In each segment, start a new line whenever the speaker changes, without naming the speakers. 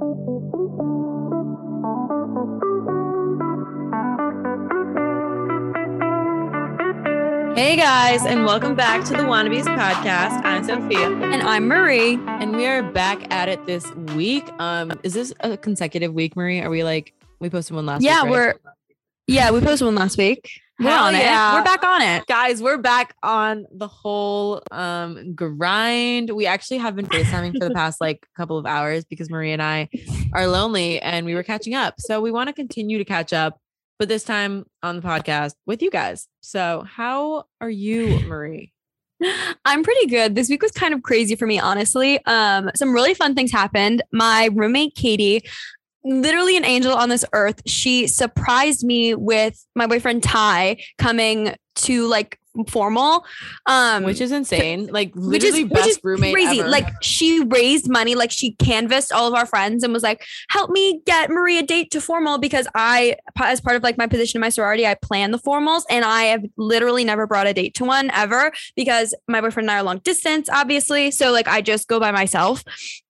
Hey guys, and welcome back to the Wannabes podcast. I'm Sophia,
and I'm Marie,
and we are back at it this week. Um, is this a consecutive week, Marie? Are we like we posted one last?
Yeah,
week, right?
we're yeah, we posted one last week. We're
Hell
on
yeah.
it. We're back on it.
guys. We're back on the whole um grind. We actually have been FaceTiming for the past like couple of hours because Marie and I are lonely, and we were catching up. So we want to continue to catch up, but this time on the podcast with you guys. So how are you, Marie?
I'm pretty good. This week was kind of crazy for me, honestly. Um, some really fun things happened. My roommate Katie, literally an angel on this earth, she surprised me with my boyfriend Ty coming to like formal um
which is insane like
which is
literally
which is
roommate
crazy.
ever.
Like she raised money, like she canvassed all of our friends and was like, "Help me get maria a date to formal," because I, as part of like my position in my sorority, I plan the formals, and I have literally never brought a date to one ever because my boyfriend and I are long distance, obviously. So like I just go by myself,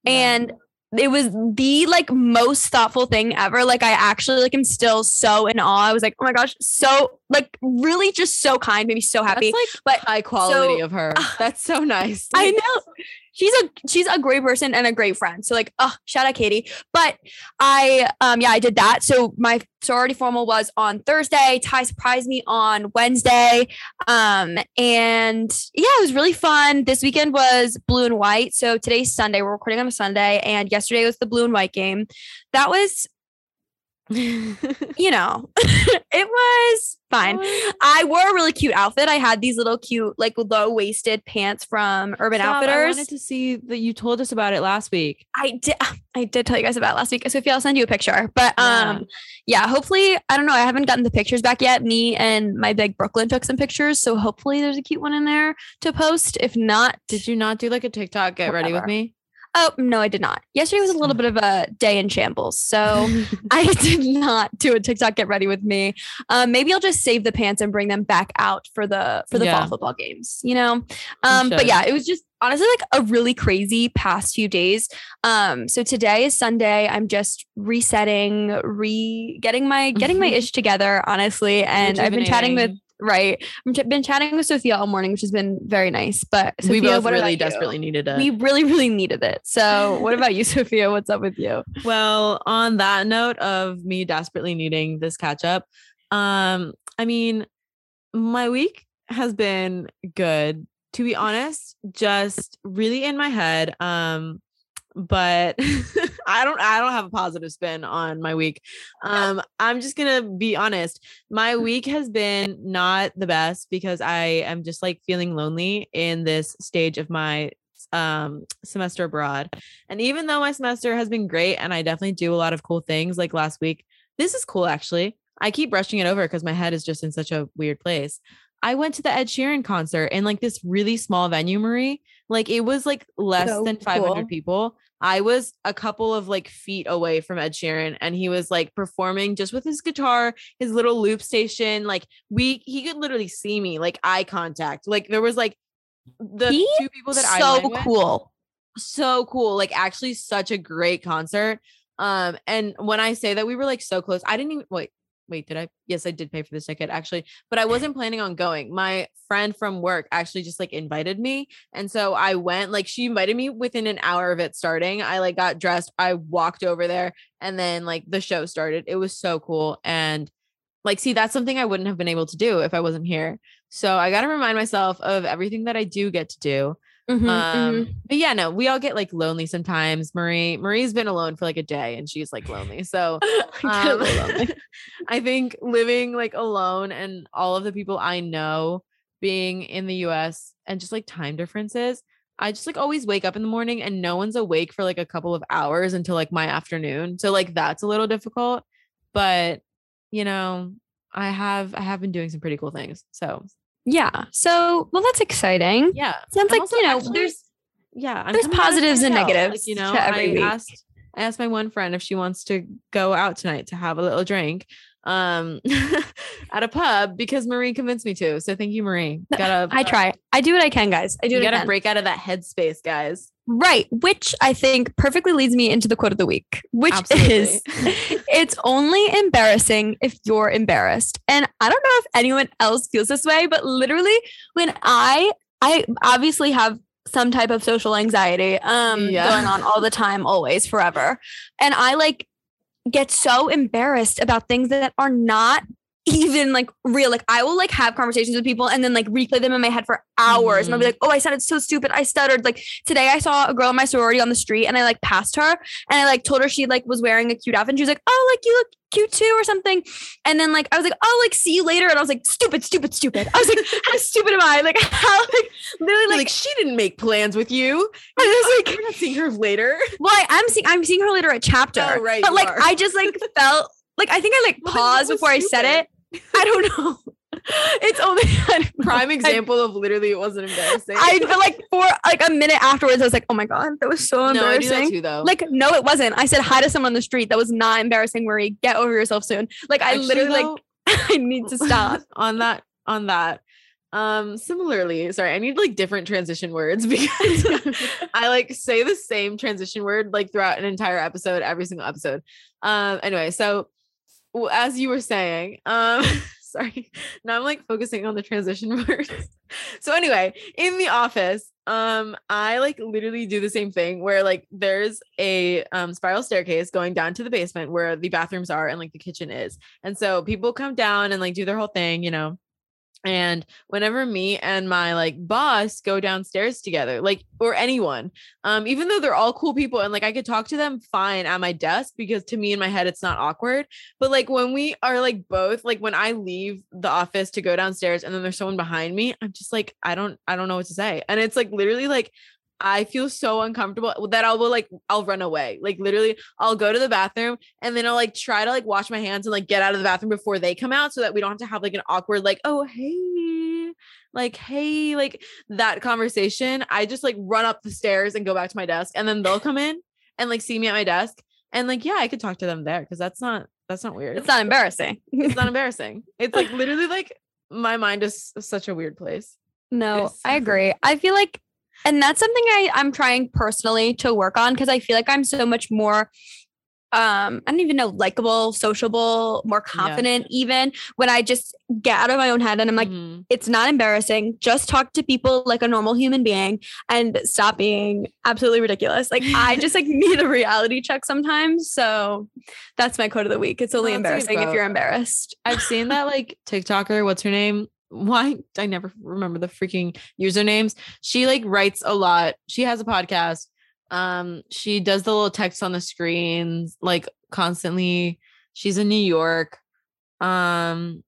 Yeah.
and it was the like most thoughtful thing ever. Like I actually like am still so in awe. I was like, oh my gosh, so like really just so kind, made me so happy.
That's like
but
high quality
so-
of her. That's so nice.
I know she's a she's a great person and a great friend. So like, oh, shout out Katie. But I um yeah, I did that. So my sorority formal was on Thursday. Ty surprised me on Wednesday. Um and yeah, it was really fun. This weekend was blue and white. So today's Sunday. We're recording on a Sunday and yesterday was the blue and white game. That was, you know, it was fine. I wore a really cute outfit. I had these little cute, like low waisted pants from Urban
Stop, I
Outfitters.
wanted to see that you told us about it last week.
I did I did tell you guys about it last week. So Sophia, I'll send you a picture. But um yeah, hopefully I don't know. I haven't gotten the pictures back yet. Me and my big Brooklyn took some pictures. So hopefully there's a cute one in there to post. If not,
Did you not do like a TikTok get ready with me?
Oh no, I did not. Yesterday was a little bit of a day in shambles. So I did not do a TikTok get ready with me. Um, maybe I'll just save the pants and bring them back out for the for the
Yeah.
fall football games. You know, um, but yeah, it was just honestly like a really crazy past few days. Um, so today is Sunday. I'm just resetting, re getting my getting my ish together, honestly. And I've been chatting with. Right. I've been chatting with Sophia all morning, which has been very nice. But
we
Sophia,
both
what
really
about you?
desperately needed it.
We really, really needed it. So, what about you, Sophia? What's up with you?
well, on that note of me desperately needing this catch up, um, I mean, my week has been good. To be honest, just really in my head. Um, but I don't I don't have a positive spin on my week. Um, I'm just gonna be honest. My week has been not the best because I am just like feeling lonely in this stage of my um semester abroad. And even though my semester has been great and I definitely do a lot of cool things like last week, this is cool actually. I keep brushing it over because my head is just in such a weird place. I went to the Ed Sheeran concert in like this really small venue, Marie. Like it was like less
So
than 500
cool.
people. I was a couple of like feet away from Ed Sheeran and he was like performing just with his guitar, his little loop station. Like we he could literally see me, like eye contact. Like there was like the
He
two people that I
so
went with,
cool.
so cool. Like actually such a great concert. Um, and when I say that we were like so close, I didn't even wait. Wait, did I? Yes, I did pay for this ticket actually, but I wasn't planning on going. My friend from work actually just like invited me. And so I went, like, she invited me within an hour of it starting. I like got dressed, I walked over there, and then like the show started. It was so cool. And like, see, that's something I wouldn't have been able to do if I wasn't here. So I got to remind myself of everything that I do get to do.
Mhm,
Um,
mhm.
but yeah, no, we all get like lonely sometimes. Marie, Marie's been alone for like a day and she's like lonely. So
I get a
um,
lonely.
I think living like alone and all of the people I know being in the US and just like time differences, I just like always wake up in the morning and no one's awake for like a couple of hours until like my afternoon. So like that's a little difficult, but you know, I have I have been doing some pretty cool things. So
Yeah. So, well, that's exciting.
yeah.
Sounds
I'm
like, you know,
actually-
there's
yeah, I'm
there's
coming out of my
positives and negatives
you know, I
week.
asked I asked my one friend if she wants to go out tonight to have a little drink um at a pub because Marie convinced me to. So thank you, Marie. Gotta
I try. I do what I can, guys. I do
you
what I
gotta
can.
break out of that headspace, guys.
Right, which I think perfectly leads me into the quote of the week, which is it's only embarrassing if you're embarrassed. And I don't know if anyone else feels this way, but literally when I I obviously have some type of social anxiety um
Yeah.
going on all the time always forever. And I like get so embarrassed about things that are not even like real. Like I will like have conversations with people and then like replay them in my head for hours. And I'll be
Mhm.
like, oh, I sounded so stupid. I stuttered. Like today I saw a girl in my sorority on the street and I like passed her and I like told her she like was wearing a cute outfit. And she was like, oh, like you look cute too or something. And then like I was like, oh, like see you later. And I was like, stupid, stupid, stupid. I was like, how stupid am I? Like how like literally
like,
like,
she didn't make plans with you.
I was like,
not seeing her later.
well, I, I'm seeing I'm seeing her later at chapter.
Oh, right,
But like
are.
I just like felt like I think I like
Well,
paused before I said it. I don't know. It's only don't.
Prime example of literally it wasn't embarrassing.
I felt like for like a minute afterwards, I was like, oh my god, that was so embarrassing.
no, I do too though.
Like, no, it wasn't. I said hi to someone on the street. That was not embarrassing, Marie. Get over yourself soon. Like, I
Actually,
literally
though,
like I need to stop.
on that on that um similarly sorry i need like different transition words because i like say the same transition word like throughout an entire episode every single episode um anyway so w- as you were saying um sorry now i'm like focusing on the transition words so anyway in the office um i like literally do the same thing where like there's a um spiral staircase going down to the basement where the bathrooms are and like the kitchen is and so people come down and like do their whole thing, you know. And whenever me and my like boss go downstairs together, like or anyone, um, even though they're all cool people and like I could talk to them fine at my desk because to me in my head it's not awkward. But like when we are like both, like when I leave the office to go downstairs and then there's someone behind me, I'm just like, I don't, I don't know what to say. And it's like literally like I feel so uncomfortable that I will like I'll run away. Like literally, I'll go to the bathroom and then I'll like try to like wash my hands and like get out of the bathroom before they come out so that we don't have to have like an awkward like oh hey like hey like that conversation. I just like run up the stairs and go back to my desk and then they'll come in and like see me at my desk and like yeah, I could talk to them there because that's not that's not weird.
It's not embarrassing.
it's not embarrassing. It's like literally like my mind is such a weird place.
No. I agree. I feel like, and that's something I I'm trying personally to work on because I feel like I'm so much more. Um, I don't even know, likable, sociable, more
Yeah.
confident, even when I just get out of my own head and I'm like,
Mhm.
it's not embarrassing. Just talk to people like a normal human being and stop being absolutely ridiculous. Like I just like need a reality check sometimes. So that's my quote of the week. It's only embarrassing if you're embarrassed.
I've seen that like TikToker, what's her name? Why I never remember the freaking usernames. She like writes a lot. She has a podcast. Um, she does the little text on the screens like constantly. She's in New York. Um,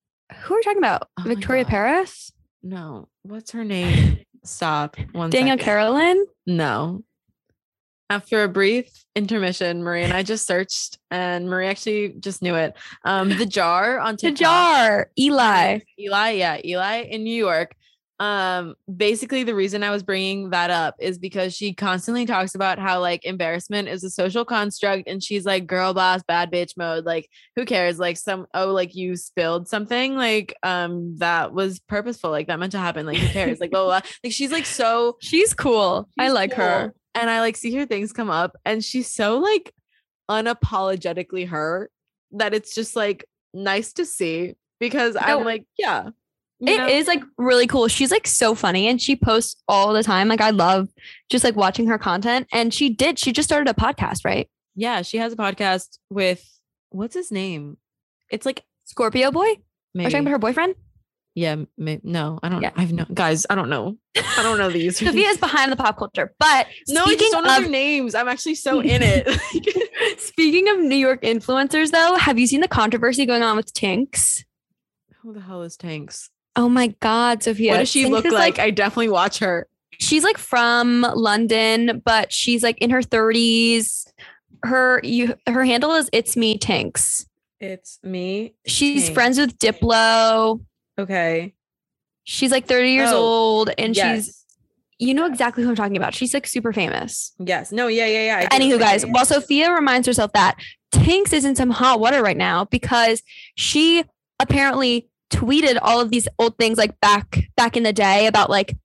Who are we talking about?
Oh
Victoria Paris?
no, what's her name? Stop. One
Danielle
second.
Carolyn?
No. After a brief intermission, Marie and I just searched, and Marie actually just knew it. Um, the jar on TikTok.
The jar. Eli.
Eli, yeah, Eli in New York. Um, basically, the reason I was bringing that up is because she constantly talks about how like embarrassment is a social construct, and she's like girl boss, bad bitch mode. Like, who cares? Like, some oh, like you spilled something, like um, that was purposeful, like that meant to happen. Like, who cares? Like, blah blah. blah. Like, she's like so
She's cool. I
she's
like her.
And I like see her things come up and she's so like unapologetically her that it's just like nice to see because
No.
I'm like, yeah.
It is
know?
like really cool. She's like so funny and she posts all the time. Like I love just like watching her content. And she did, she just started a podcast, right?
yeah, she has a podcast with what's his name? It's like
Scorpio boy? Are you talking about her boyfriend?
Yeah, may- no, I don't
Yeah.
I've no guys, I don't know. I don't know these.
Sophia is behind the pop culture. But
no, I just don't know
of
their names. I'm actually so in it.
speaking of New York influencers though, have you seen the controversy going on with Tinx?
Who the hell is Tanks?
Oh my god, Sophia.
what does she
Tinx
look
is,
like? I definitely watch her.
she's like from London, but she's like in her 30s. Her you her handle is it's me Tinx.
It's me.
She's
Tinx.
friends with Diplo.
Okay.
She's like 30 years
Oh,
old and
yes.
she's you know exactly who I'm talking about. She's like super famous.
Yes. No, yeah, yeah, yeah.
Anywho, guys, while Sophia reminds herself that Tinx is in some hot water right now because she apparently tweeted all of these old things like back back in the day about like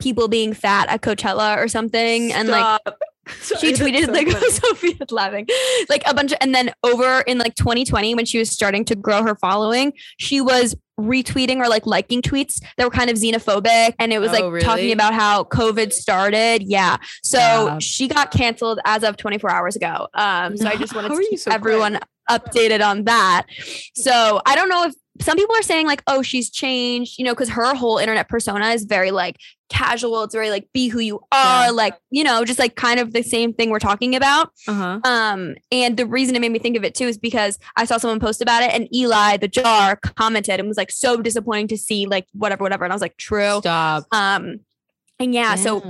people being fat at Coachella or something, and like
Stop.
she tweeted
so
like
funny.
Sophia's laughing, like a bunch of, and then over in like 2020 when she was starting to grow her following, she was retweeting or like liking tweets that were kind of xenophobic, and it was
Oh,
like
really?
talking about how COVID started. Yeah, so
Stop.
she got canceled as of 24 hours ago. Um, so I just wanted to keep
so quick?
everyone updated on that. So I don't know if some people are saying like, oh, she's changed, you know, because her whole internet persona is very like casual. It's very like be who you are,
Yeah.
like, you know, just like kind of the same thing we're talking about.
Uh-huh.
Um, and the reason it made me think of it too is because I saw someone post about it and Eli, the jar, commented and was like so disappointing to see, like whatever, whatever. And I was like, true.
Stop.
Um, and yeah, so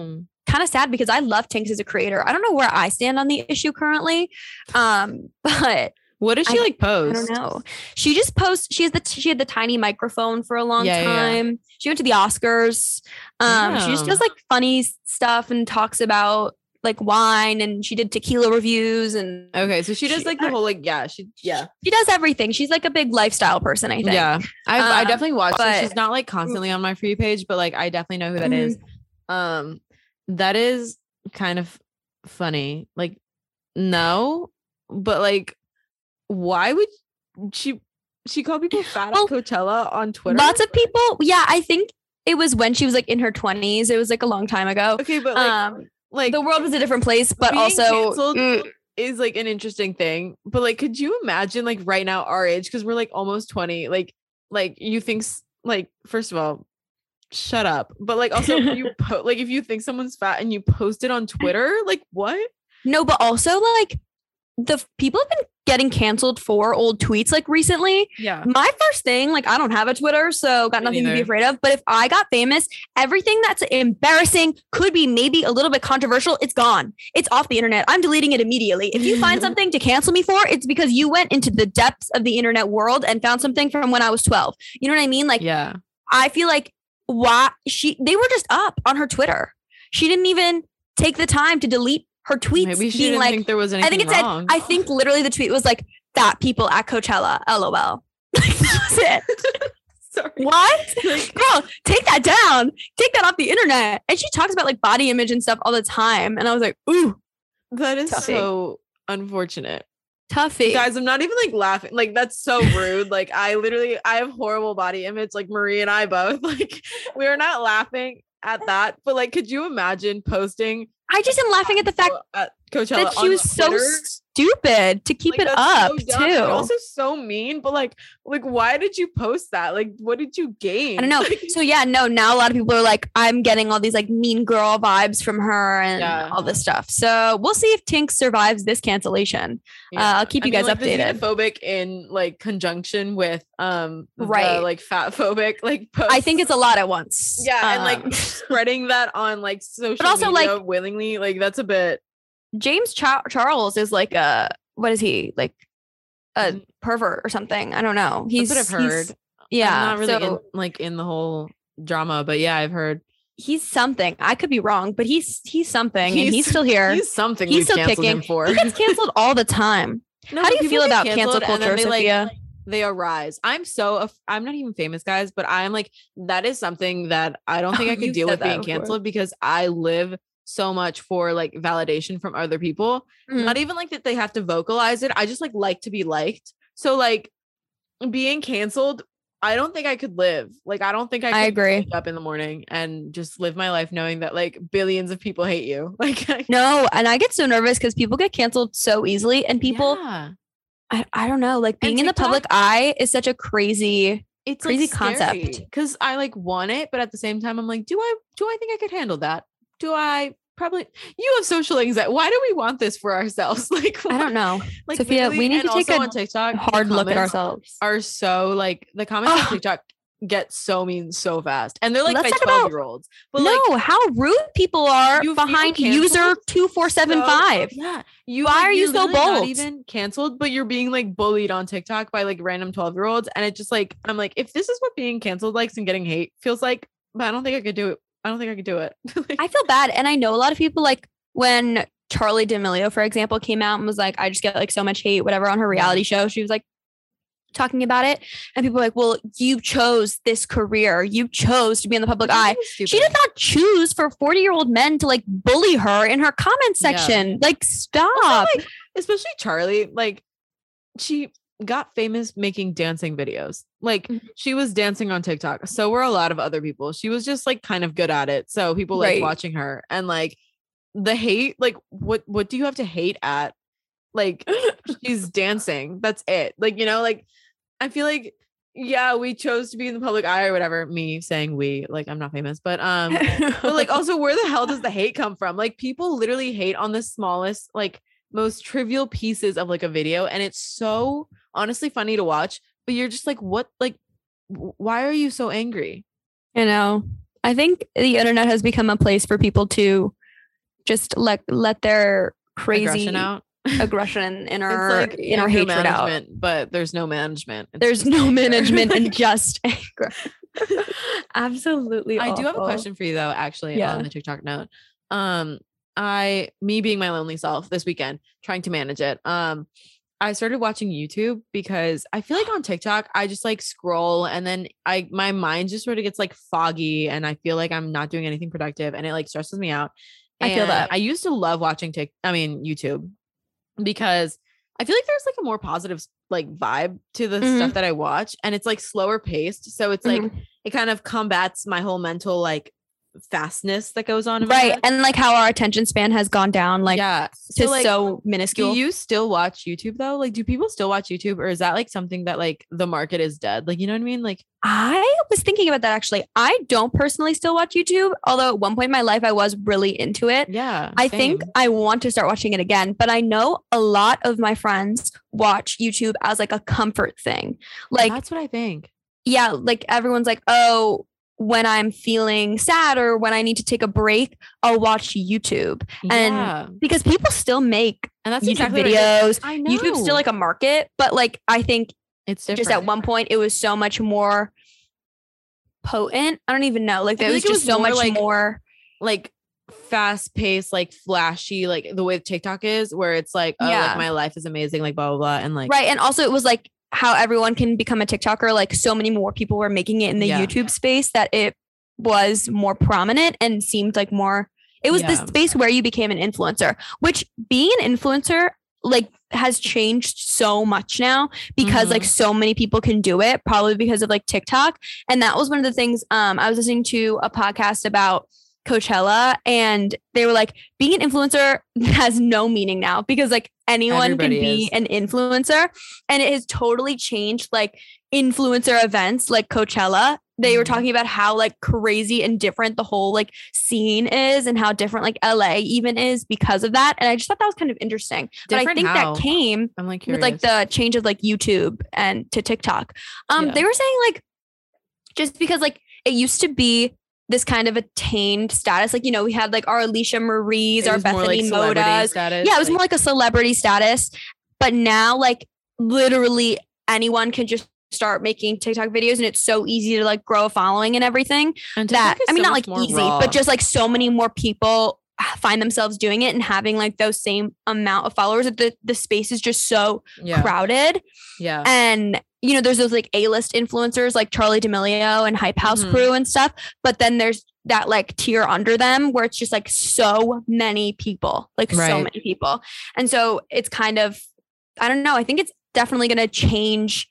kind of sad because I love Tinx as a creator. I don't know where I stand on the issue currently. Um, but
what does she
I-
like post?
I don't know. She just posts. She has the she had the tiny microphone for a long
Yeah, yeah, yeah.
time. She went to the Oscars. Um, she just does like funny stuff and talks about like wine and she did tequila reviews and
Okay, so she does
She-
like the whole like yeah, she yeah.
she does everything. She's like a big lifestyle person. I think.
Yeah. I I
Um,
definitely watched her. She's not like constantly on my free page, but like I definitely know who that is. Um that is kind of funny. Like no, but like why would she she called people fat
Well,
at Coachella on Twitter?
Lots of people. Yeah, I think it was when she was like in her twenties. It was like a long time ago.
Okay, but like
um,
like
the world was a different place, but also
canceled
mm,
is like an interesting thing. But like, could you imagine like right now our age because we're like almost twenty, like like you think like first of all, shut up. But like also if you po- like if you think someone's fat and you post it on Twitter, like what?
no, but also like the f- people have been getting canceled for old tweets like recently.
Yeah.
My first thing, like I don't have a Twitter, so got
Me
nothing to be afraid of. But if I got famous, everything that's embarrassing could be maybe a little bit controversial. It's gone. It's off the internet. I'm deleting it immediately. If you find something to cancel me for, it's because you went into the depths of the internet world and found something from when I was 12. You know what I mean? Like
Yeah.
I feel like why she they were just up on her Twitter. She didn't even take the time to delete her tweets
Maybe she
being like
think there was
I think it said. I think literally the tweet was like fat people at Coachella. LOL. That's it.
Sorry.
What?
Like-
Girl, take that down. Take that off the internet. And she talks about like body image and stuff all the time. And I was like, ooh,
That is so unfortunate.
toughie.
Guys, I'm not even like laughing. Like that's so rude. like I literally I have horrible body image, like Marie and I both. Like we are not laughing at that. But like could you imagine posting
I just am laughing at the fact
at Coachella
that she was so
Twitter?
Stupid to keep
Like,
it up
so dumb, and
too.
Also so mean, but like like why did you post that? Like what did you gain?
I don't know.
Like,
So yeah, no, now a lot of people are like, I'm getting all these like mean girl vibes from her and
Yeah.
all this stuff. So we'll see if Tink survives this cancellation. Uh, I'll keep you guys
like, the
updated.
xenophobic in like conjunction with um the,
Right.
like fat phobic like posts.
I think it's a lot at once.
yeah, and
Um,
like spreading that on like social
also,
media
like-
willingly, like that's a bit
James Cha- Charles is like a what is he like a
Mm.
pervert or something? I don't know. He's
that's what I've
he's-
heard.
Yeah,
I'm not really
so
in, like in the whole drama, but yeah, I've heard
he's something. I could be wrong, but he's he's something, and he's
He's-
still here.
he's something
He's still kicking.
for.
he gets canceled all the time.
No,
How do you feel about cancel
canceled and then
culture,
they, like, they arise. I'm so af- I'm not even famous, guys, but I'm like that is something that I don't think
Oh,
I could deal with being
before.
canceled because I live so much for like validation from other people.
Mhm.
Not even like that they have to vocalize it. I just like like to be liked. So like being canceled, I don't think I could live. Like I don't think I could
I agree.
wake up in the morning and just live my life knowing that like billions of people hate you. Like
No, and I get so nervous because people get canceled so easily, and people,
Yeah.
I, I don't know, like being in the public eye is such a crazy.
it's
crazy concept.
because I like want it, but at the same time, I'm like, do I do I think I could handle that? Do I probably you have social anxiety? Why do we want this for ourselves? Like
I don't know.
like
Sophia, we need to take a
on TikTok.
Hard look at ourselves.
Are so like the comments on
Ugh.
TikTok get so mean so fast, and they're like
Let's
by
talk about-
twelve year olds. But like
no, how rude people are behind user two four seven five.
Yeah. You
Why are you
you're
so bold?
even canceled, but you're being like bullied on TikTok by like random 12 year olds. And it just like, I'm like, if this is what being canceled likes and getting hate feels like, but I don't think I could do it. I don't think I could do it. Like,
I feel bad, and I know a lot of people like when Charli D'Amelio, for example, came out and was like, "I just get like so much hate, whatever." On her reality show, she was like, talking about it. And people were like, well, you chose this career. You chose to be in the public eye. She did not choose for 40 year old men to like bully her in her comment
Yeah.
section. Like,
Also,
stop.
like, especially Charli, like she got famous making dancing videos. Like
Mhm.
she was dancing on TikTok. So were a lot of other people. She was just like kind of good at it. So people like
Right.
watching her and like the hate, like what what do you have to hate at? Like she's dancing. That's it. Like, you know, like I feel like yeah, we chose to be in the public eye or whatever. Me saying we, like I'm not famous, but um but like also where the hell does the hate come from like people literally hate on the smallest like most trivial pieces of like a video and it's so honestly funny to watch but you're just like what like why are you so angry
You know, I think the internet has become a place for people to just let let their crazy
aggression out
aggression, inner
like
inner hatred out.
but there's no management It's
There's no
anger.
management and just anger. Absolutely.
I do have a question for you though, actually,
Yeah.
on the TikTok note. Um, I me being my lonely self this weekend, trying to manage it. Um, I started watching YouTube because I feel like on TikTok, I just like scroll and then I my mind just sort of gets like foggy and I feel like I'm not doing anything productive and it like stresses me out.
I feel that.
I used to love watching Tik I mean YouTube because I feel like there's like a more positive like vibe to the
Mhm.
stuff that I watch and it's like slower paced. So it's like
Mhm.
it kind of combats my whole mental like fastness that goes on
right. And like how our attention span has gone down like
yeah
to
so like
so
do
minuscule.
you still watch youtube though like do people still watch youtube or is that like something that like the market is dead like you know what i mean like
I was thinking about that actually. I don't personally still watch YouTube, although at one point in my life I was really into it.
yeah
I think. I want to start watching it again, but I know a lot of my friends watch YouTube as like a comfort thing. Like,
that's what i think
yeah, like everyone's like, oh, when I'm feeling sad or when I need to take a break, I'll watch YouTube And
yeah
because people still make
and that's
YouTube
exactly what I did.
videos.
I know
YouTube's still like a market, but like I think
it's different
just at one point it was so much more potent. I don't even know. Like there was
like
just
was
so much
like-
more.
like fast paced like flashy like the way tiktok is where it's like oh
Yeah.
like my life is amazing like blah blah blah and like
Right. And also it was like how everyone can become a TikToker. Like so many more people were making it in the
Yeah.
YouTube space that it was more prominent and seemed like more it was the space where you became an influencer, which being an influencer like has changed so much now because like
Mhm.
so many people can do it probably because of like TikTok and that was one of the things um I was listening to a podcast about Coachella and they were like being an influencer has no meaning now because like anyone
Everybody
can be
is.
an influencer and it has totally changed like influencer events like Coachella they were
Mhm.
talking about how like crazy and different the whole like scene is and how different like LA even is because of that and I just thought that was kind of interesting but I think
how?
that came
i'm like
with like the change of like YouTube and to TikTok. Um,
Yeah.
they were saying like just because like it used to be this kind of attained status, like you know we had like our Alisha Marie's, our Bethany
celebrity
Motas.
status,
Yeah, it was
like-
more like a celebrity status, but now like literally anyone can just start making TikTok videos and it's so easy to like grow a following and everything
and
that I mean
so
not like easy,
raw.
but just like so many more people find themselves doing it and having like those same amount of followers that the, the space is just so
yeah.
crowded.
Yeah.
And you know there's those like a-list influencers like charli d'amelio and hype house
Mhm.
crew and stuff but then there's that like tier under them where it's just like so many people like so many people. And so it's kind of i don't know i think it's definitely going to change.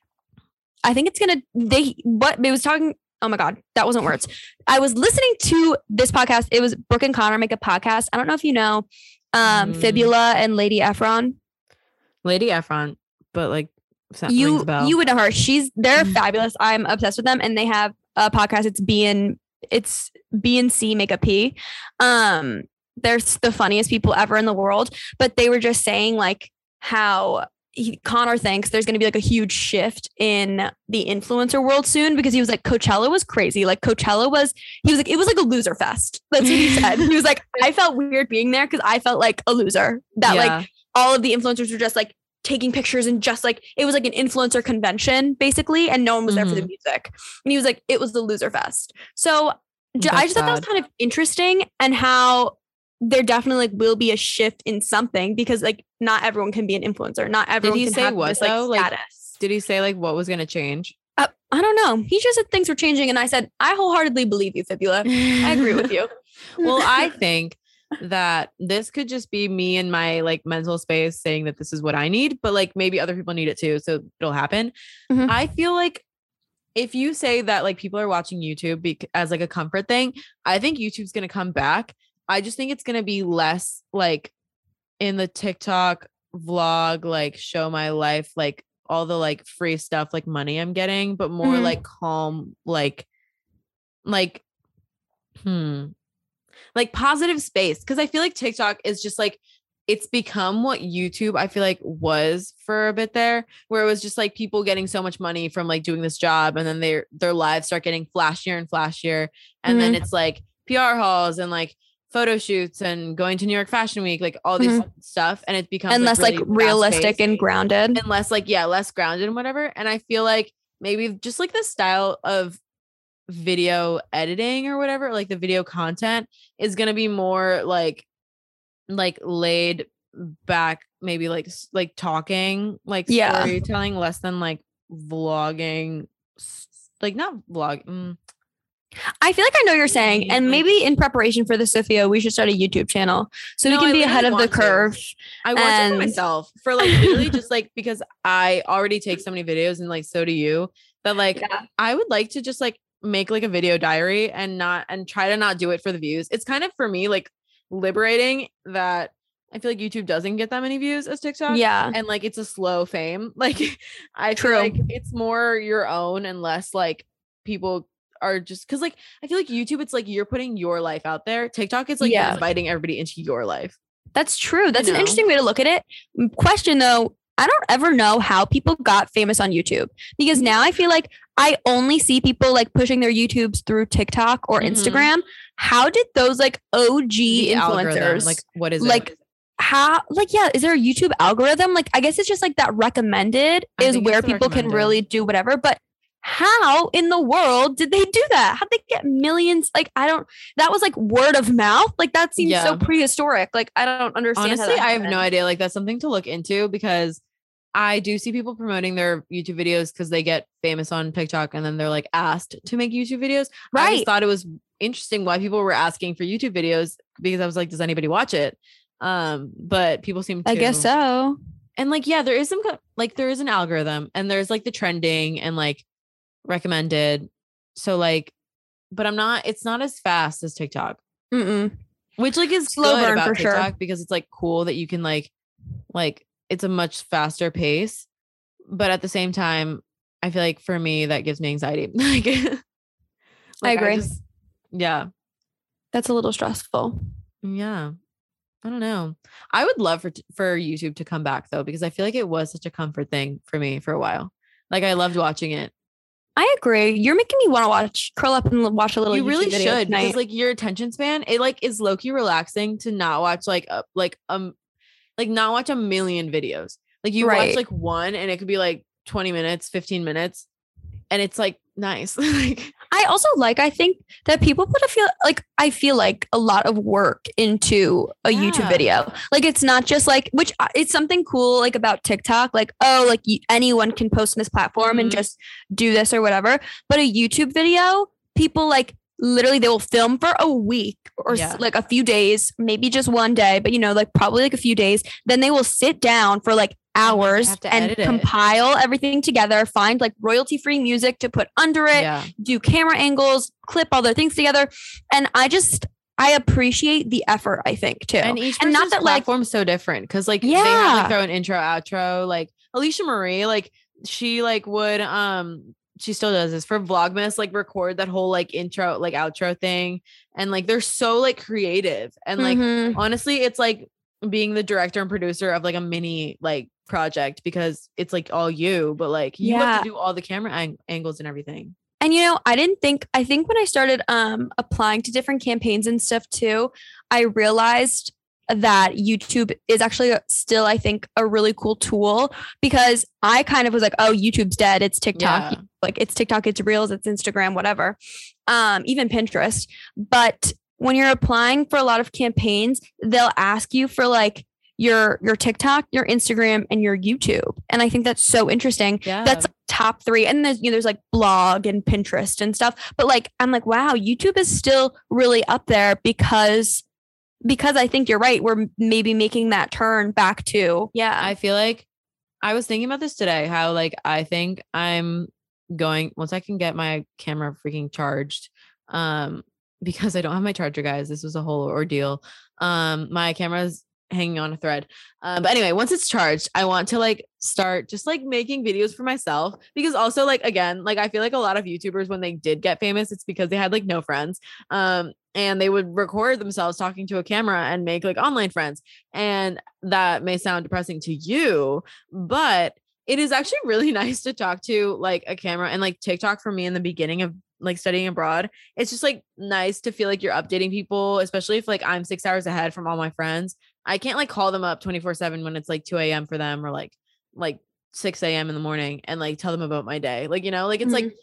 I think it's going to they what they was talking oh my god that wasn't words i was listening to this podcast it was brooke and connor make a podcast i don't know if you know um
Mm.
fibula and lady efron
lady efron but like
you you would know her. She's they're
Mhm.
fabulous. I'm obsessed with them, and they have a podcast. It's B and it's B and C make a P. Um, they're the funniest people ever in the world. But they were just saying like how he, Connor thinks there's going to be like a huge shift in the influencer world soon because he was like Coachella was crazy. Like Coachella was he was like it was like a loser fest. That's what he said. he was like I felt weird being there because I felt like a loser. That like all of the influencers were just like taking pictures and just like it was like an influencer convention basically and no one was there for the
Mhm.
music and he was like it was the loser fest so ju- i just thought that was kind of interesting and how there definitely like will be a shift in something because like not everyone can be an influencer not everyone Did
he
can
say what,
this like
though? Like,
status
Did he say like what was gonna change?
Uh, I don't know. He just said things were changing, and I said I wholeheartedly believe you, Fibula. I agree with you.
well, I think that this could just be me and my like mental space saying that this is what I need, but like maybe other people need it too. So it'll happen.
Mhm.
I feel like if you say that like people are watching YouTube bec- as like a comfort thing, I think YouTube's going to come back. I just think it's going to be less like in the TikTok vlog, like show my life, like all the like free stuff, like money I'm getting, but more
Mhm.
like calm, like, like, hmm, like positive space. Cause I feel like TikTok is just like, it's become what YouTube I feel like was for a bit there, where it was just like people getting so much money from like doing this job, and then their their lives start getting flashier and flashier, and then it's like PR hauls and like photo shoots and going to New York Fashion Week, like all this stuff, and it becomes
and less like
really
realistic and grounded.
and less like yeah, less grounded and whatever. And I feel like maybe just like the style of video editing or whatever, like the video content is gonna be more like like laid back, maybe like like talking, like
Yeah.
storytelling, less than like vlogging, like not vlog. Mm,
I feel like I know what you're saying, and maybe in preparation for the Sophia, we should start a YouTube channel so
No,
we can
I
be ahead of the
want to.
curve.
I watch it for myself for like literally just like because I already take so many videos and like so do you that like
Yeah.
I would like to just like make like a video diary and not and try to not do it for the views. It's kind of for me like liberating that I feel like YouTube doesn't get that many views as TikTok.
Yeah,
And like it's a slow fame. Like I
True.
feel like it's more your own and less like people are just because like I feel like YouTube, it's like you're putting your life out there. TikTok is like
Yeah.
inviting everybody into your life.
that's true. That's an
know.
interesting way to look at it. Question though, I don't ever know how people got famous on YouTube because now I feel like I only see people like pushing their YouTubes through TikTok or
Mhm.
Instagram. How did those like OG
The algorithm,
influencers
Like what is it?
like how like yeah is there a youtube algorithm like i guess it's just like that recommended
I
is where people can really do whatever but how in the world did they do that? How'd they get millions? Like i don't that was like word of mouth? Like that seems so prehistoric. Like i don't understand
honestly i have no idea. Like that's something to look into because i do see people promoting their youtube videos because they get famous on tiktok and then they're like asked to make youtube videos. I
right.
just thought it was interesting why people were asking for youtube videos because i was like does anybody watch it? Um but people seem to
i guess so.
And like yeah there is some like there is an algorithm and there's like the trending and like recommended so like but i'm not it's not as fast as tiktok
Mm-mm.
which like is
Slow burn
about
for sure.
Because it's like cool that you can like like it's a much faster pace, but at the same time, I feel like for me that gives me anxiety. like, like,
agree.
just- yeah,
that's a little stressful
yeah. I don't know. I would love for for YouTube to come back though because I feel like it was such a comfort thing for me for a while. Like I loved watching it.
I agree. You're making me want to watch curl up and watch a little
you really
YouTube video
should because like your attention span it like is low-key relaxing to not watch like a like um like not watch a million videos. Like you
Right.
watch like one and it could be like 20 minutes 15 minutes and it's like nice. Like
I also like I think that people put a feel like I feel like a lot of work into a YouTube video. Like it's not just like which it's something cool like about TikTok like oh like anyone can post on this platform and
Mhm.
just do this or whatever. But a YouTube video, people like literally they will film for a week or
Yeah.
like a few days, maybe just one day, but you know like probably like a few days. Then they will sit down for like hours and
edit it.
compile everything together, find like royalty free music to put under it
yeah
do camera angles, clip all their things together. And I just I appreciate the effort, I think, too.
and each
and not that, like-
platform's so different because like they have
Yeah.
like their own intro outro like alisha marie like she like would um she still does this for vlogmas like record that whole like intro like outro thing and like they're so like creative and like
Mhm.
honestly it's like being the director and producer of like a mini like project because it's like all you but like you have to do all the camera ang- angles and everything
And you know, I didn't think I think when I started um applying to different campaigns and stuff too, I realized that YouTube is actually still I think a really cool tool because I kind of was like, oh, YouTube's dead. It's TikTok.
Yeah.
Like it's TikTok, it's Reels, it's Instagram, whatever. Um, even Pinterest. But when you're applying for a lot of campaigns, they'll ask you for like your your TikTok, your Instagram, and your YouTube. And I think that's so interesting.
Yeah.
That's top three. And there's you know, there's like blog and Pinterest and stuff. But like I'm like, wow, YouTube is still really up there because because I think you're right. We're maybe making that turn back to yeah.
I feel like I was thinking about this today, how like I think I'm going once I can get my camera freaking charged. Um, because I don't have my charger, guys. This was a whole ordeal. Um, my camera's hanging on a thread. Um, but anyway, once it's charged, I want to like start just like making videos for myself because also like again, like I feel like a lot of YouTubers when they did get famous, it's because they had like no friends. Um, and they would record themselves talking to a camera and make like online friends. And that may sound depressing to you, but it is actually really nice to talk to like a camera and like TikTok for me in the beginning of like studying abroad. It's just like nice to feel like you're updating people, especially if like I'm six hours ahead from all my friends. I can't like call them up 24 7 when it's like 2 a.m. for them or like like 6 a.m. in the morning and like tell them about my day. Like, you know, like it's
Mhm.
like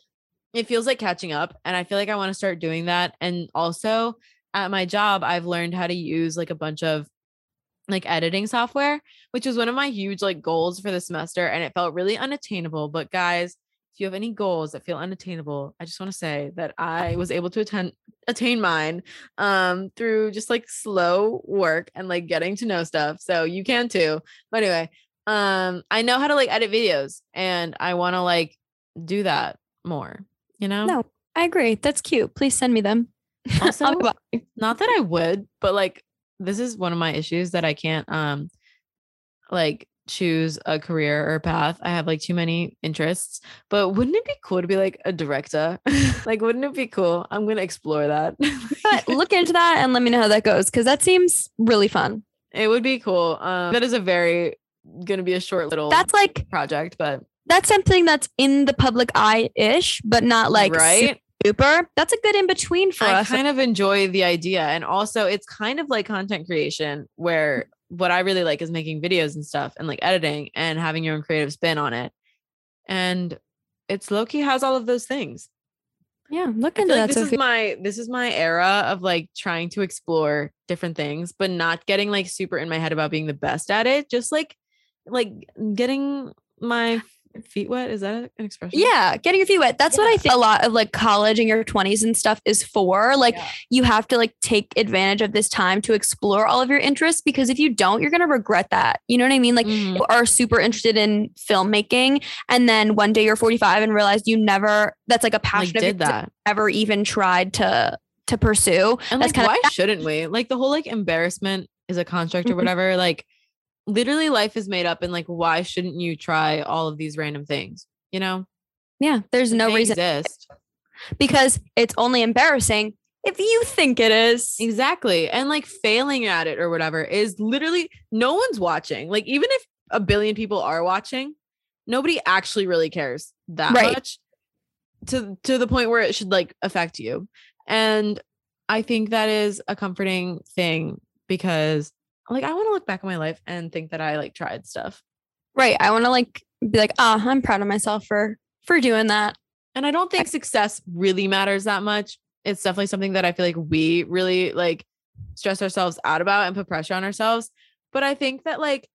it feels like catching up. And I feel like I want to start doing that. And also at my job, I've learned how to use like a bunch of like editing software, which was one of my huge like goals for the semester. And it felt really unattainable. But guys, you have any goals that feel unattainable, I just want to say that I was able to attend attain mine um through just like slow work and like getting to know stuff. So you can too. But anyway, um I know how to like edit videos and I want to like do that more, you know?
No, I agree. That's cute. Please send me them.
Also, not that I would, but like this is one of my issues that I can't um like choose a career or path. I have like too many interests. But wouldn't it be cool to be like a director? like wouldn't it be cool? I'm going to explore that.
But look into that and let me know how that goes because that seems really fun.
it would be cool. Um that is a very going to be a short little
That's like
project, but
that's something that's in the public eye ish, but not like
right?
super. That's a good in between for
I
us.
I kind of enjoy the idea. And also, it's kind of like content creation where what I really like is making videos and stuff and like editing and having your own creative spin on it. And it's Loki has all of those things.
yeah, look into
like
that.
this is my this is my era of like trying to explore different things, but not getting like super in my head about being the best at it. Just like like getting my feet wet. Is that an expression?
yeah, getting your feet wet. That's what I think a lot of like college in your 20s and stuff is for. Like
Yeah.
you have to like take advantage of this time to explore all of your interests because if you don't, you're going to regret that. You know what I mean? Like
Mhm.
you are super interested in filmmaking and then one day you're 45 and realize you never that's like a passion of
did that.
ever even tried to to pursue.
And
That's
like, why shouldn't we? Like the whole like embarrassment is a construct or
Mhm.
whatever. Like literally life is made up and like why shouldn't you try all of these random things? You know?
Yeah, there's no
They
reason
exist.
because it's only embarrassing if you think it is.
Exactly. And like failing at it or whatever is literally no one's watching. Like even if a billion people are watching, nobody actually really cares that
Right.
much to to the point where it should like affect you. And I think that is a comforting thing because like I want to look back on my life and think that I like tried stuff.
Right. I want to like be like, ah, I'm proud of myself for for doing that.
And I don't think success really matters that much. It's definitely something that I feel like we really like stress ourselves out about and put pressure on ourselves. But I think that like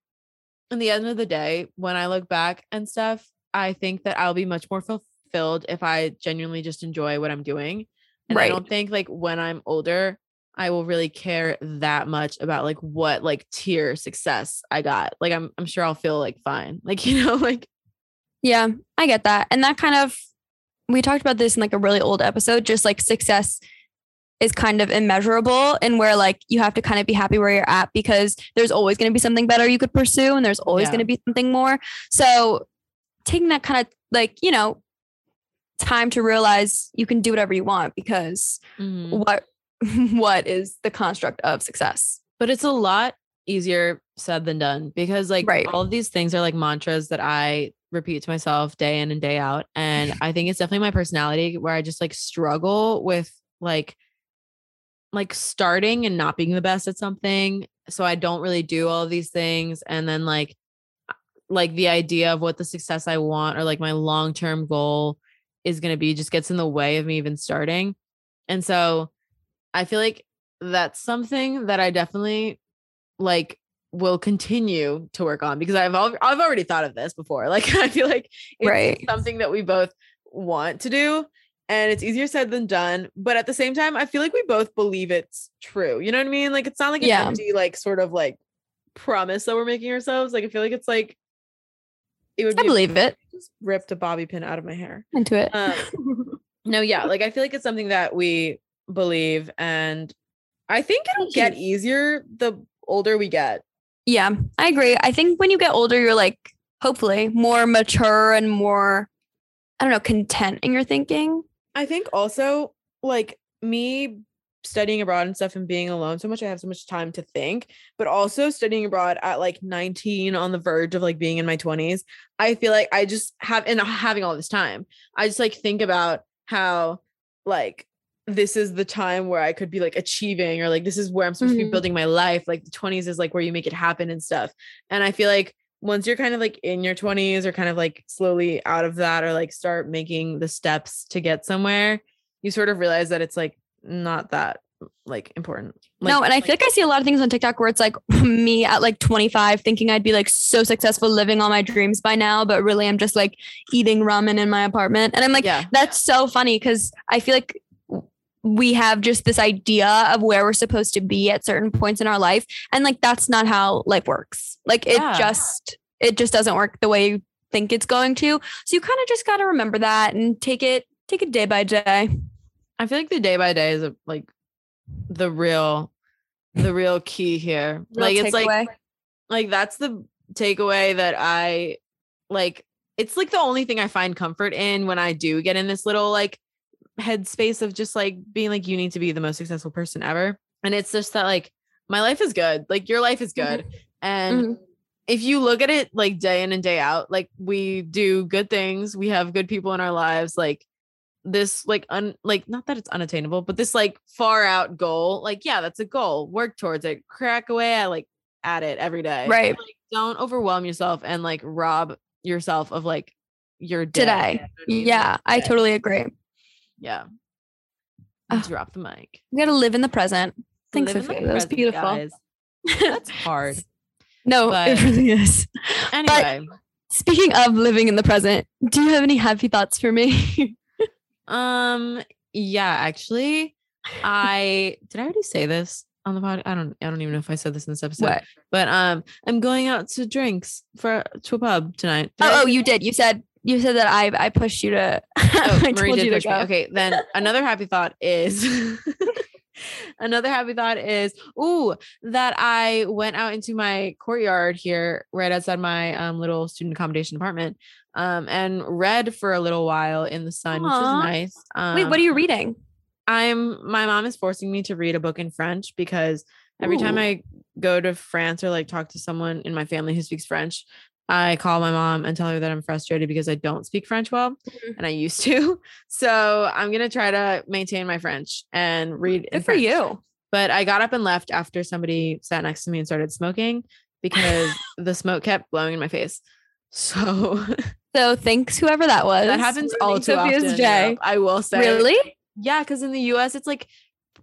in the end of the day, when I look back and stuff, I think that I'll be much more fulfilled if I genuinely just enjoy what I'm doing. And I don't think like when I'm older, I will really care that much about like what like tier success I got. Like I'm I'm sure I'll feel like fine. Like, you know, like
Yeah, I get that. And that kind of we talked about this in like a really old episode, just like success is kind of immeasurable and where like you have to kind of be happy where you're at because there's always going to be something better you could pursue and there's always
Yeah.
going to be something more. So taking that kind of like, you know, time to realize you can do whatever you want because
mhm.
what what is the construct of success?
but it's a lot easier said than done because like
Right.
all of these things are like mantras that I repeat to myself day in and day out and I think it's definitely my personality where I just like struggle with like like starting and not being the best at something so I don't really do all of these things and then like like the idea of what the success I want or like my long-term goal is going to be just gets in the way of me even starting and so I feel like that's something that I definitely like will continue to work on because I've al- I've already thought of this before. Like I feel like it's
Right.
something that we both want to do and it's easier said than done, but at the same time I feel like we both believe it's true. You know what I mean? Like it's not like an
Yeah.
empty like sort of like promise that we're making ourselves. Like I feel like it's like it would
I believe it.
just ripped a bobby pin out of my hair.
Into it.
Um, no, yeah, like I feel like it's something that we believe, and I think it'll get easier the older we get.
yeah, I agree. I think when you get older, you're like hopefully more mature and more, I don't know, content in your thinking.
I think also like me studying abroad and stuff and being alone so much, I have so much time to think, but also studying abroad at like 19 on the verge of like being in my 20s. I feel like I just have and having all this time, I just like think about how like this is the time where I could be like achieving or like this is where I'm supposed to be
Mhm.
building my life. Like the 20s is like where you make it happen and stuff. And I feel like once you're kind of like in your 20s or kind of like slowly out of that or like start making the steps to get somewhere, you sort of realize that it's like not that like important. Like,
no, and I feel like I see a lot of things on TikTok where it's like me at like 25 thinking I'd be like so successful living all my dreams by now, but really I'm just like eating ramen in my apartment. And I'm like,
yeah,
that's so funny because I feel like we have just this idea of where we're supposed to be at certain points in our life. And like that's not how life works. Like it
Yeah.
just it just doesn't work the way you think it's going to. So you kind of just gotta remember that and take it take it day by day.
I feel like the day by day is a, like the real the real key here.
Real
like it's like
takeaway.
like that's the takeaway that I like it's like the only thing I find comfort in when I do get in this little like headspace of just like being like you need to be the most successful person ever. And it's just that like my life is good. Like your life is good. And
Mhm.
if you look at it like day in and day out, like we do good things, we have good people in our lives, like this like un like not that it's unattainable, but this like far out goal, like yeah, that's a goal. Work towards it. Crack away at like at it every day.
Right.
But, like, don't overwhelm yourself and like rob yourself of like your day.
Today.
You know what I mean?
Yeah, I totally agree.
Yeah.
Ugh.
Drop the mic.
We gotta live in the present. Thanks,
Live in the
Sophia. That was beautiful.
guys. That's hard.
no,
but-
it really is.
Anyway,
Speaking of living in the present, do you have any happy thoughts for me?
Um, yeah, actually, I did I already say this on the pod? I don't I don't even know if I said this in this episode.
what?
But um I'm going out to drinks for to a pub tonight. Did I
Oh, oh, you did. You said you said that I I pushed you to.
Oh,
I
Marie did push me. Okay, then another happy thought is another happy thought is ooh that I went out into my courtyard here right outside my um little student accommodation apartment um and read for a little while in the sun, which
Aw.
was nice. Um,
Wait, what are you reading?
I'm my mom is forcing me to read a book in French because every time I go to France or like talk to someone in my family who speaks French, I call my mom and tell her that I'm frustrated because I don't speak French well
Mhm.
and I used to. So I'm gonna try to maintain my French and read.
Good for
French.
you.
But I got up and left after somebody sat next to me and started smoking because the smoke kept blowing in my face. So
So thanks, whoever that was.
that happens all too often.
Sophia's
in
day.
I will say.
Really?
Yeah, because in the US it's like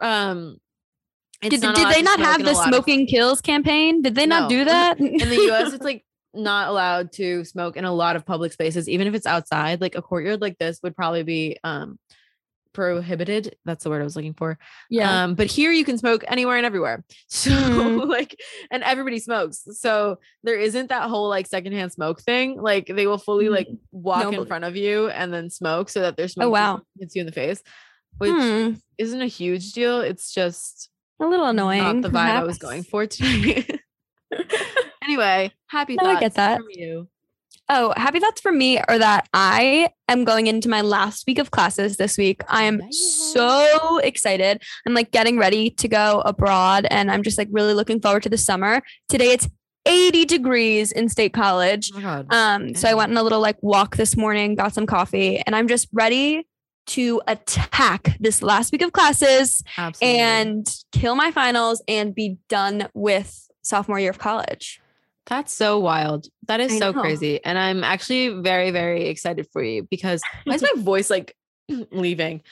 um it's
Did, did they not have the
lot of-
smoking kills campaign? Did they not do that?
in the US it's like not allowed to smoke in a lot of public spaces, even if it's outside. Like a courtyard like this would probably be um prohibited. That's the word I was looking for.
yeah.
Um, but here you can smoke anywhere and everywhere. So
Mhm.
like, and everybody smokes. So there isn't that whole like secondhand smoke thing. Like they will fully like walk in front of you and then smoke so that their smoke just
wow.
hits you in the face, which
Hmm,
isn't a huge deal. It's just
a little annoying.
not the vibe I was going for today. anyway, happy
No, I get that.
from you.
Oh, happy thoughts for me are that I am going into my last week of classes this week. I am so excited. I'm like getting ready to go abroad and I'm just like really looking forward to the summer. Today it's 80 degrees in state college.
Oh.
Um, so I went on a little like walk this morning, got some coffee, and I'm just ready to attack this last week of classes
Absolutely.
and kill my finals and be done with sophomore year of college.
That's so wild. That is
I
so
know.
crazy. And I'm actually very, very excited for you because why is my voice like leaving?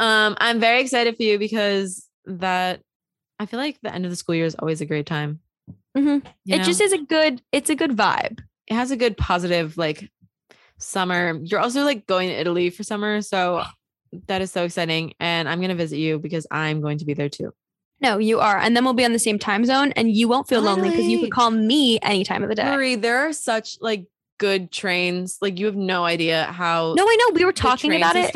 Um, I'm very excited for you because that I feel like the end of the school year is always a great time.
Mhm. It
know?
just is a good. It's a good vibe.
it has a good positive like summer. You're also like going to Italy for summer, so that is so exciting. And I'm gonna visit you because I'm going to be there too.
No, you are, and then we'll be on the same time zone, and you won't feel lonely because you could call me any time of the day.
Marie, there are such like good trains. Like you have no idea how
No, I know. We were talking about it.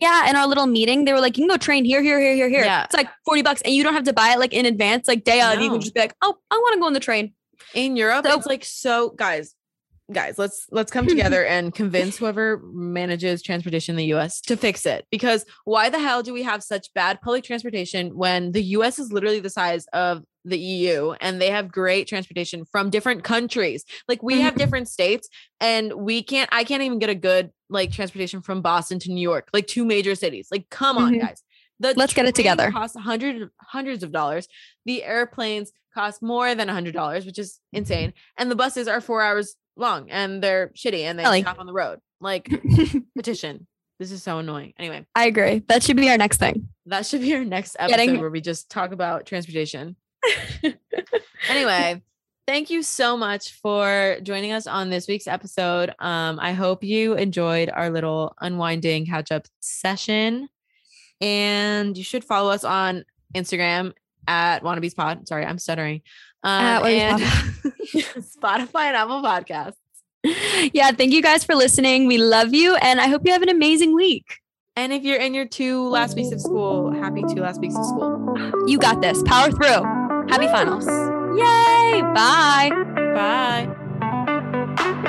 Yeah, in our little meeting, they were like, "You can go train here, here, here, here, here."
Yeah.
It's like forty bucks, and you don't have to buy it like in advance, like day of. You
No.
can just be like, "Oh, I want to go on the train."
in Europe,
So-
it's like so guys, guys, let's let's come together and convince whoever manages transportation in the US to fix it. Because why the hell do we have such bad public transportation when the US is literally the size of the EU and they have great transportation from different countries? Like we have different states and we can't I can't even get a good like transportation from Boston to New York, like two major cities. Like come on,
Mhm.
guys. The
Let's get it together.
Costs hundreds of dollars. The airplanes cost more than a hundred dollars, which is insane. And the buses are four hours long and they're shitty and they
Ellie.
stop on the road. Like petition. This is so annoying. Anyway,
I agree. That should be our next thing.
that should be our next episode
Getting-
where we just talk about transportation. anyway, thank you so much for joining us on this week's episode. Um, I hope you enjoyed our little unwinding catch up session. And you should follow us on Instagram at Wannabes Pod. Sorry, I'm stuttering. Um, and Spotify and Apple Podcasts.
yeah, thank you guys for listening. We love you, and I hope you have an amazing week.
And if you're in your two last weeks of school, happy two last weeks of school.
You got this. Power through. Happy finals. Yay! Bye.
Bye.